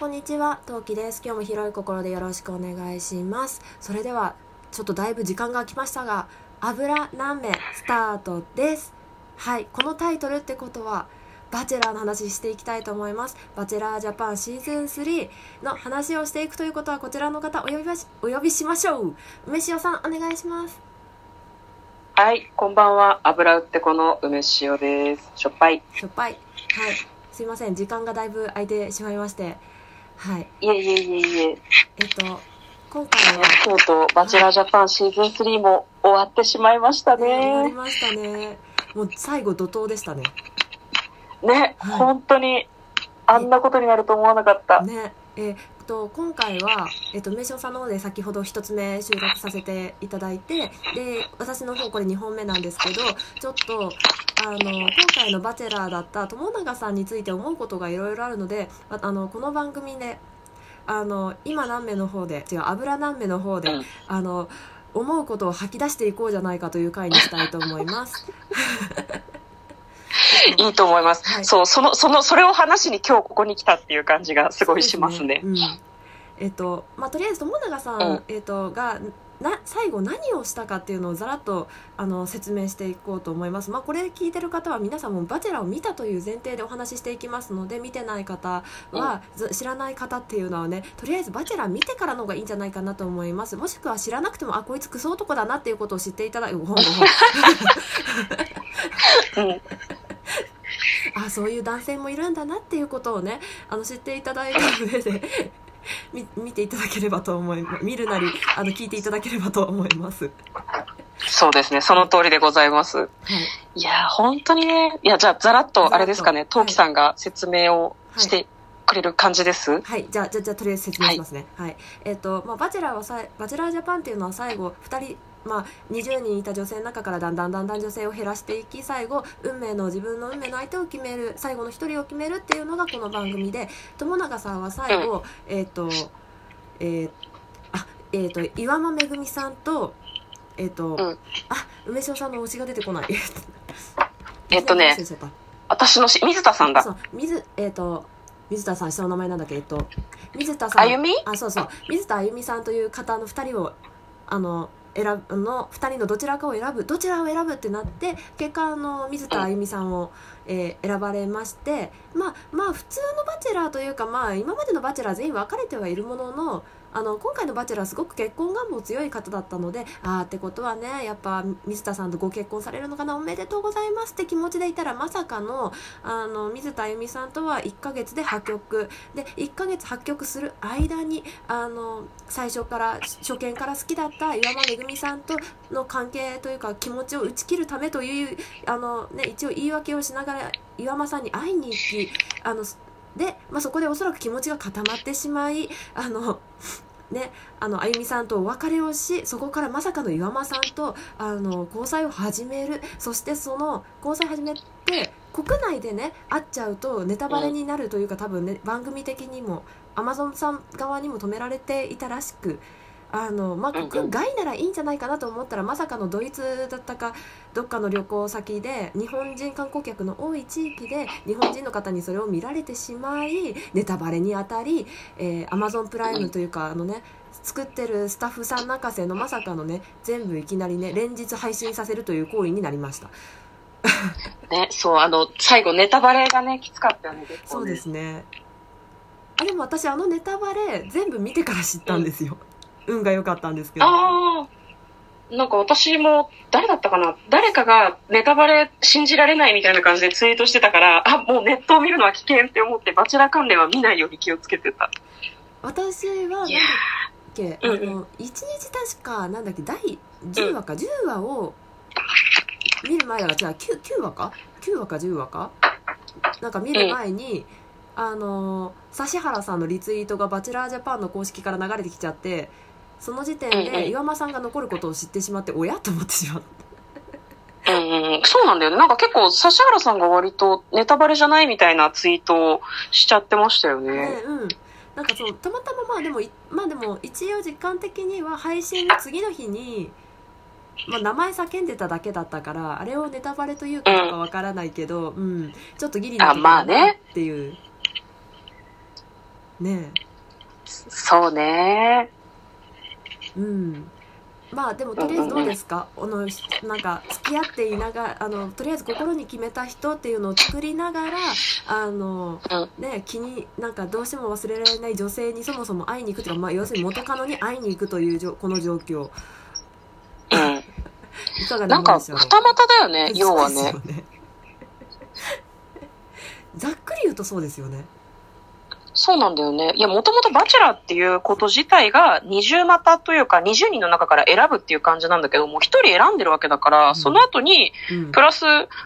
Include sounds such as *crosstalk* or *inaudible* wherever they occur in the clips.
こんにちは、トウキです。今日も広い心でよろしくお願いします。それでは、ちょっとだいぶ時間が空きましたが、油何名スタートです。はい、このタイトルってことは、バチェラーの話していきたいと思います。バチェラージャパンシーズン3の話をしていくということは、こちらの方お呼びしお呼びしましょう。梅塩さん、お願いします。はい、こんばんは。油売ってこの梅塩です。しょっぱい。しょっぱい。はい、すいません、時間がだいぶ空いてしまいまして。はい、いえいえいえいえ。えっと、今回は、とうとう、バチェラージャパンシーズン3も終わってしまいましたね、なりね。ましたね。もう最後怒涛でしたね。ね、はい本当に、あんなことになると思わなかった。ねえっと今回は、えっと、梅塩さんの方で先ほど一つ目収録させていただいてで私の方これ2本目なんですけどちょっとあの今回の「バチェラー」だった友永さんについて思うことがいろいろあるのでああのこの番組であの今何名の方で違う油何名の方で、うんあの思うことを吐き出していこうじゃないかという回にしたいと思います。*laughs* いいと思います。はいそう、その、その、それを話しに今日ここに来たっていう感じがすごいしますね。すうんえっとまあとりあえず友永さん、うんえっとがな最後何をしたかっていうのをざらっとあの説明していこうと思います。まあこれ聞いてる方は皆さんもバチェラーを見たという前提でお話ししていきますので見てない方は、ず知らない方っていうのはねとりあえずバチェラー見てからの方がいいんじゃないかなと思います。もしくは知らなくてもあこいつクソ男だなっていうことを知っていただいて *laughs* *laughs* ん。あそういう男性もいるんだなっていうことをねあの知っていただいた上で *laughs* 見見ていただければと思い見るなりあの聞いていただければと思います。そうですね。その通りでございます。はい、いやー、本当にね。いや、じゃあ、ざらっと、あれですかね、トウキさんが説明をしてくれる感じです？はい、じゃあじゃあじゃあとりあえず説明しますね。はい、えっ、とまあバチェラーはさバチェラージャパンっていうのは最後2人まあ20人いた女性の中からだんだんだんだん女性を減らしていき最後運命の自分の運命の相手を決める最後の1人を決めるっていうのがこの番組で友永さんは最後、えっ、とえーあえっ、と岩間めぐみさんとえっ、と、ん。あ梅塩さんの推しが出てこない。えっとね私のし、水田さんだ。そ。う水えっ、と水田さん下の名前なんだっけ？えっと水田さん。あゆみ？あそうそう。水田あゆみさんという方の2人をあの選ぶの2人のどちらかを選ぶどちらを選ぶってなって結果の水田あゆみさんを、えー選ばれましてまあまあ普通のバチェラーというかまあ今までのバチェラー全員分かれてはいるもののあの今回のバチェラーすごく結婚願望強い方だったのでああってことはねやっぱ水田さんとご結婚されるのかなおめでとうございますって気持ちでいたらまさかのあの水田あゆみさんとは1ヶ月で破局。で1ヶ月破局する間にあの最初から初見から好きだった岩間めぐみさんとの関係というか気持ちを打ち切るためというあの、ね、一応言い訳をしながら岩間さんに会いに行きあので、まあ、そこでおそらく気持ちが固まってしまいあの *laughs* ね、あのあゆみさんとお別れをしそこからまさかの岩間さんとあの交際を始める。そしてその交際始めて国内でね会っちゃうとネタバレになるというか、多分ね番組的にもアマゾンさん側にも止められていたらしくあの、まあ、うんうん。国外ならいいんじゃないかなと思ったらまさかのドイツだったかどっかの旅行先で日本人観光客の多い地域で日本人の方にそれを見られてしまいネタバレにあたり、えマゾンプライムというかあのね作ってるスタッフさん泣かせのまさかのね全部いきなりね連日配信させるという行為になりました。*laughs* ね、そう、あの、最後ネタバレがね、きつかったよね、結構ね。そうですね。あでも私あのネタバレ全部見てから知ったんですよ、運が良かったんですけど。ああ、なんか私も、誰だったかな。誰かがネタバレ信じられないみたいな感じでツイートしてたから、あ、もうネットを見るのは危険って思って、バチェラー関連は見ないように気をつけてた。私はなんだっいやけ、うんうん。あの1日確かなんだっけ第10話か、10話を見る前はじゃあ 9, 9話か？9話か10話か？なんか見る前に、あの指原さんのリツイートがバチェラージャパンの公式から流れてきちゃってその時点うんうん。で岩間さんが残ることを知ってしまって親と思ってしまった。うんうん、そうなんだよね。なんか結構、指原さんが割とネタバレじゃないみたいなツイートをしちゃってましたよね。ねうん。なんかそうたまたままあでもいまあでも一応時間的には配信の次の日に、まあ、名前叫んでただけだったからあれをネタバレというかわからないけど、うん。ちょっとギリなあまあねっていう。ね。そうね。えうん。まあでもとりあえずどうですか、あのなんか付き合っていながらあのとりあえず心に決めた人っていうのを作りながらあのうん。ね気になんかどうしても忘れられない女性にそもそも会いに行くというか、まあ、要するに元カノに会いに行くというじょこの状況。うん。*laughs* いかがなんもでしょう？二股だよね、要はね。ね。ざっくり言うとそうですよねそうなんだよね。いや、もともとバチェラーっていうこと自体が二重股というか、20人の中から選ぶっていう感じなんだけど、もう一人選んでるわけだから、うん。その後に、うん。プラス、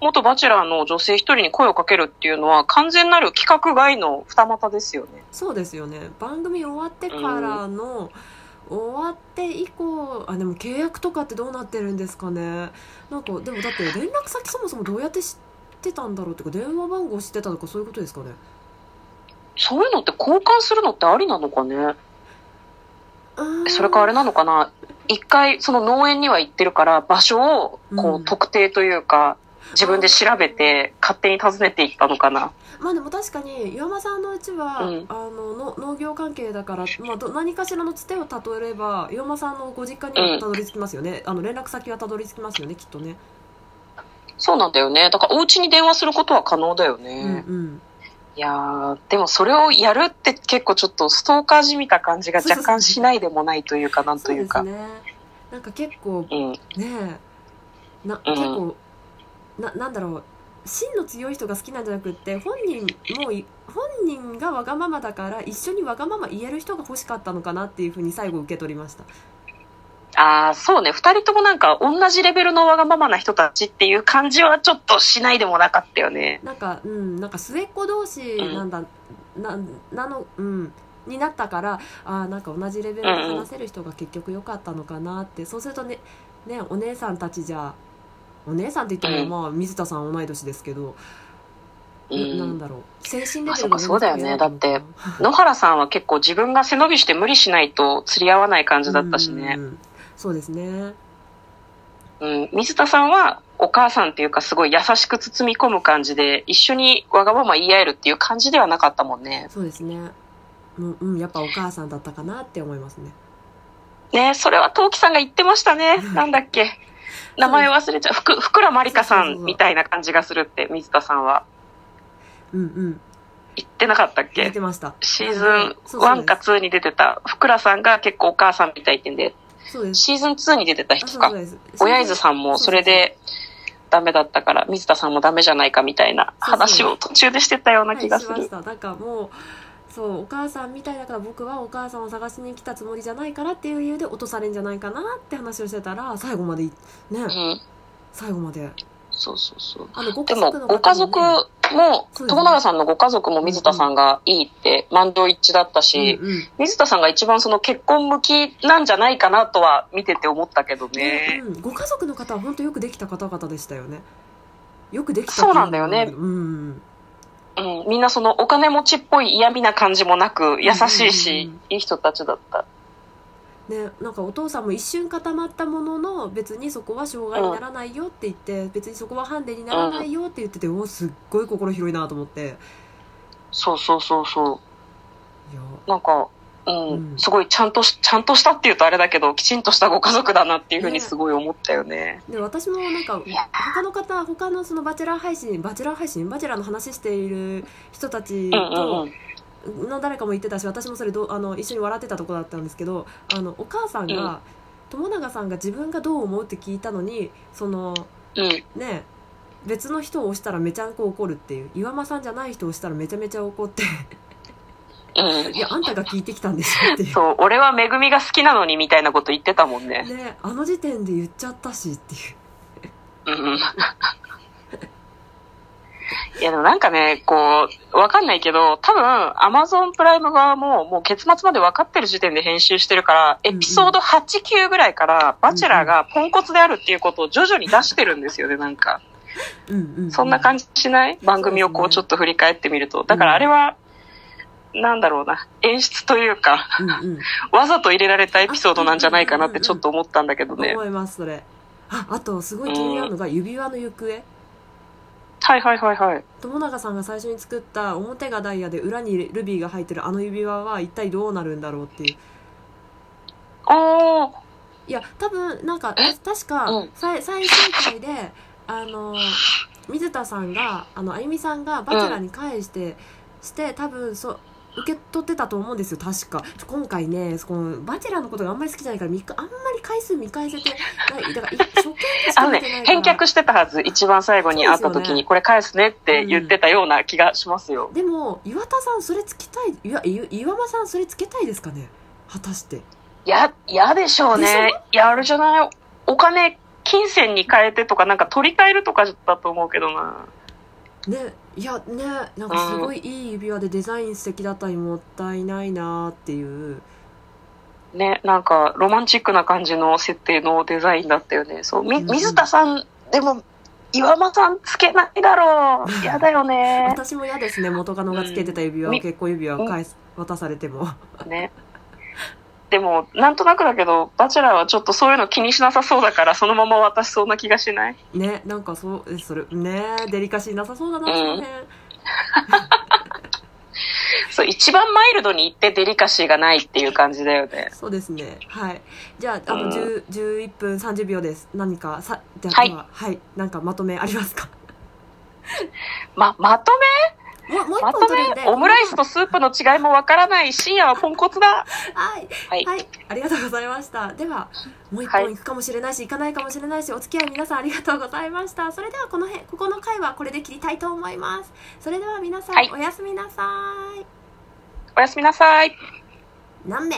元バチェラーの女性一人に声をかけるっていうのは、完全なる企画外の二股ですよね。そうですよね。番組終わってからの、終わって以降あでも契約とかってどうなってるんですかね。なんかでもだって連絡先そもそもどうやって知ってたんだろうっていうか電話番号知ってたとかそういうことですかねそういうのって交換するのってありなのかね？それかあれなのかな？一回、その農園には行ってるから、場所を、こうん。う、特定というか、自分で調べて、勝手に訪ねていったのかな？まあでも確かに岩間さんのうちは、うん。あのの農業関係だから、まあ、ど何かしらのつてをたどれば岩間さんのご実家にはたどり着きますよね、あの連絡先はたどり着きますよねきっとね、そうなんだよね。だから、お家に電話することは可能だようんね。うんいやー、でもそれをやるって結構ちょっとストーカーじみた感じが若干しないでもないというか、なんというか。そうですねなんか結構うん。ねえなうん結構ななんだろう芯の強い人が好きなんじゃなくって本人もい本人がわがままだから一緒にわがまま言える人が欲しかったのかなっていうふうに最後受け取りましたああ、そうね。二人ともなんか同じレベルのわがままな人たちっていう感じはちょっとしないでもなかったよね。なんかうん。なんか末っ子同士なんだ、ななのうん。になったからあーなんか同じレベルで話せる人が結局良かったのかなって、そうするとねねお姉さんたちじゃお姉さんって言っても、まあ水田さん同い年ですけど、うん。なんだろう。精神レベルあそうだよね。全然違うのかな野原さんは結構自分が背伸びして無理しないと釣り合わない感じだったしね。うん。うんうんそうですねうん。水田さんはお母さんっていうかすごい優しく包み込む感じで、一緒にわがまま言い合えるっていう感じではなかったもんね。そうですねうん、うん、やっぱお母さんだったかなって思いますねねそれは陶器さんが言ってましたね。*laughs* なんだっけ。名前忘れちゃう。ふく、ふくらまりかさんみたいな感じがするって、水田さんは。うんうん言ってなかったっ言っけてましたシーズンそうそう1か2に出てた、ふくらさんが結構お母さんみたいってんで、シーズン2に出てたあ人か親伊豆さんもそれでダメだったから、水田さんもダメじゃないかみたいな話を途中でしてたような気がする。はい、し。ました。なんかもうそうお母さんみたいだから僕はお母さんを探しに来たつもりじゃないからっていう理由で落とされんじゃないかなって話をしてたら最後までいね、うん。最後まで。そうそうそう。あのごでも、家族のご家族も、そうですね。友永さんのご家族も水田さんがいいって満場一致だったし、うんうん。水田さんが一番その結婚向きなんじゃないかなとは見てて思ったけどね。うん、ご家族の方は本当よくできた方々でしたよね。よくできたそうなんだよね。うんうん、みんなそのお金持ちっぽい嫌味な感じもなく優しいし、いい人たちだった。ね、なんかお父さんも一瞬固まったものの別にそこは障害にならないよって言って、別にそこはハンデにならないよって言ってて、おすっごい心広いなと思って。そうそうそうそう。いや。なんか、うん、うん。すごいちゃんとし、ちゃんとしたっていうとあれだけど、きちんとしたご家族だなっていうふうね。にすごい思ったよね。で私もなんか他の方他のそのバチェラー配信バチェラー配信バチェラーの話している人たちうんうんとうん。の誰かも言ってたし私もそれどあの一緒に笑ってたとこだったんですけどあのお母さんが、うん友永さんが自分がどう思うって聞いたのにそのうん。ね別の人を押したらめちゃく怒るっていう岩間さんじゃない人を押したらめちゃめちゃ怒ってうんいやあんたが聞いてきたんでしょっていうそう、俺はめぐみが好きなのにみたいなこと言ってたもんね。ねあの時点で言っちゃったしっていううん。いやでもなんかね、こう、わかんないけど、多分、アマゾンプライム側も、もう結末まで分かってる時点で編集してるから、エピソード8、9ぐらいから、バチェラーがポンコツであるっていうことを徐々に出してるんですよね、なんか。うんうん、そんな感じしない？番組をこうちょっと振り返ってみると。だからあれは、なんだろうな、演出というか、うんうん。わざと入れられたエピソードなんじゃないかなってちょっと思ったんだけどね。思いますそれ。ああとすごい気になるのが指輪の行方はいはいはいはい。友永さんが最初に作った表がダイヤで裏にルビーが入ってるあの指輪は一体どうなるんだろうっていう。ああ、いや多分なんかえ？確か、うん。最最終回であの水田さんがあのあゆみさんがバチェラーに返して、して多分そう受け取ってたと思うんですよ確か今回ねこのバチェラーのことがあんまり好きじゃないからあんまり回数見返せてないだからい初見でしか見てない、から返却してたはず。一番最後に会った時に、これ返すねって言ってたような気がしますよ。でも岩田さんそれつけたいいやい岩間さんそれつけたいですかね？果たしてや、嫌でしょうね。やるじゃない。お金、金銭に変えてとか、なんか取り替えるとかだと思うけどな。ねいやねなんかすごいいい指輪でデザイン素敵だったりもったいないなっていうね、なんか、ロマンチックな感じの設定のデザインだったよね。そう、み、うん水田さん、でも、岩間さんつけないだろう。嫌だよね。*laughs* 私も嫌ですね元カノがつけてた指輪を、うん結婚指輪を返す渡されてもね。でも、なんとなくだけど、バチェラーはちょっとそういうの気にしなさそうだから、そのまま渡しそうな気がしない？ねなんかそうえそれねデリカシーなさそうだな、うん。そ *laughs* う、一番マイルドに行ってデリカシーがないっていう感じだよね。そうですね。はい。じゃああうん。と10 11分30秒です。何かさじゃあはい。でははい。なんかまとめありますか？*laughs* ま、まともうもう一本取れオムライスとスープの違いもわからない深夜はポンコツだはいはい。はい、ありがとうございました。では、もう一はい本行くかもしれないし、行かないかもしれないし、お付き合い皆さんありがとうございました。それではこの辺、ここの回はこれで切りたいと思います。それでは皆さん、はいおやすみなさい。おやすみなさい。何名？